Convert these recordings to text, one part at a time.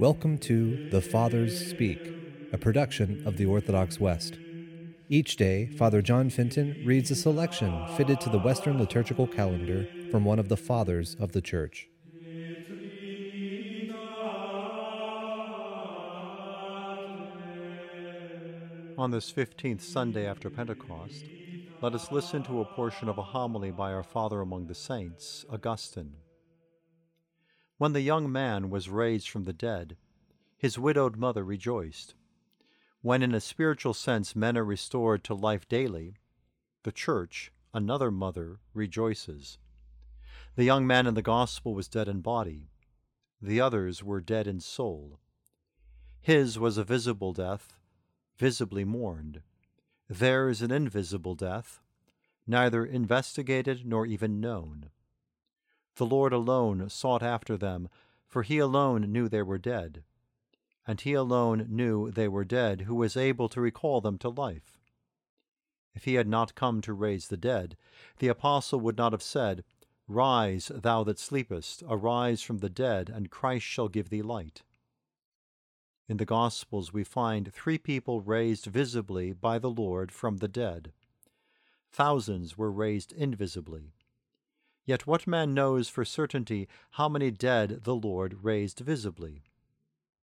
Welcome to The Fathers Speak, a production of the Orthodox West. Each day, Father John Fenton reads a selection fitted to the Western liturgical calendar from one of the Fathers of the Church. On this 15th Sunday after Pentecost, let us listen to a portion of a homily by our Father among the Saints, Augustine. When the young man was raised from the dead, his widowed mother rejoiced. When, in a spiritual sense, men are restored to life daily, the Church, another mother, rejoices. The young man in the Gospel was dead in body, the others were dead in soul. His was a visible death, visibly mourned. Theirs an invisible death, neither investigated nor even known. The Lord alone sought after them, for he alone knew they were dead. And he alone knew they were dead, who was able to recall them to life. If he had not come to raise the dead, the apostle would not have said, Rise, thou that sleepest, arise from the dead, and Christ shall give thee light. In the Gospels, we find three people raised visibly by the Lord from the dead. Thousands were raised invisibly. Yet what man knows for certainty how many dead the Lord raised visibly?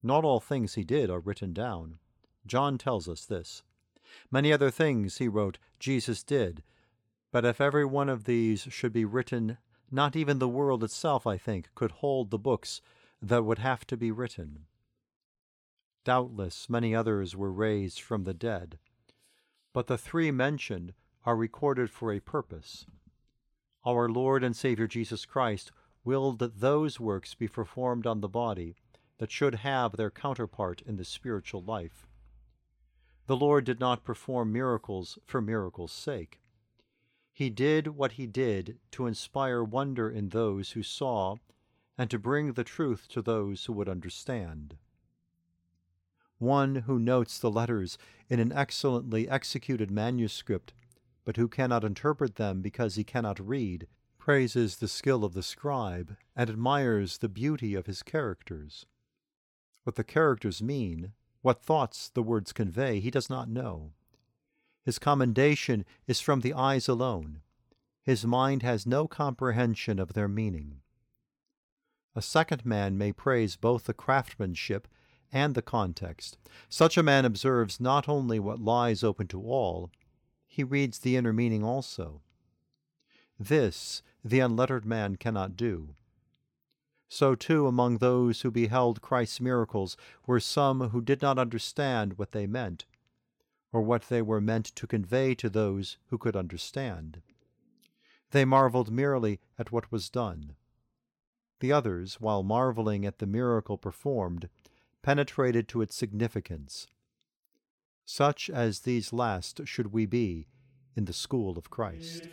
Not all things he did are written down. John tells us this. Many other things, he wrote, Jesus did. But if every one of these should be written, not even the world itself, I think, could hold the books that would have to be written. Doubtless many others were raised from the dead, but the three mentioned are recorded for a purpose our Lord and Savior Jesus Christ willed that those works be performed on the body that should have their counterpart in the spiritual life. The Lord did not perform miracles for miracles' sake. He did what he did to inspire wonder in those who saw and to bring the truth to those who would understand. One who notes the letters in an excellently executed manuscript but who cannot interpret them because he cannot read, praises the skill of the scribe, and admires the beauty of his characters. What the characters mean, what thoughts the words convey, he does not know. His commendation is from the eyes alone. His mind has no comprehension of their meaning. A second man may praise both the craftsmanship and the context. Such a man observes not only what lies open to all, he reads the inner meaning also. This the unlettered man cannot do. So too among those who beheld Christ's miracles were some who did not understand what they meant, or what they were meant to convey to those who could understand. They marveled merely at what was done. The others, while marveling at the miracle performed, penetrated to its significance such as these last should we be in the school of Christ.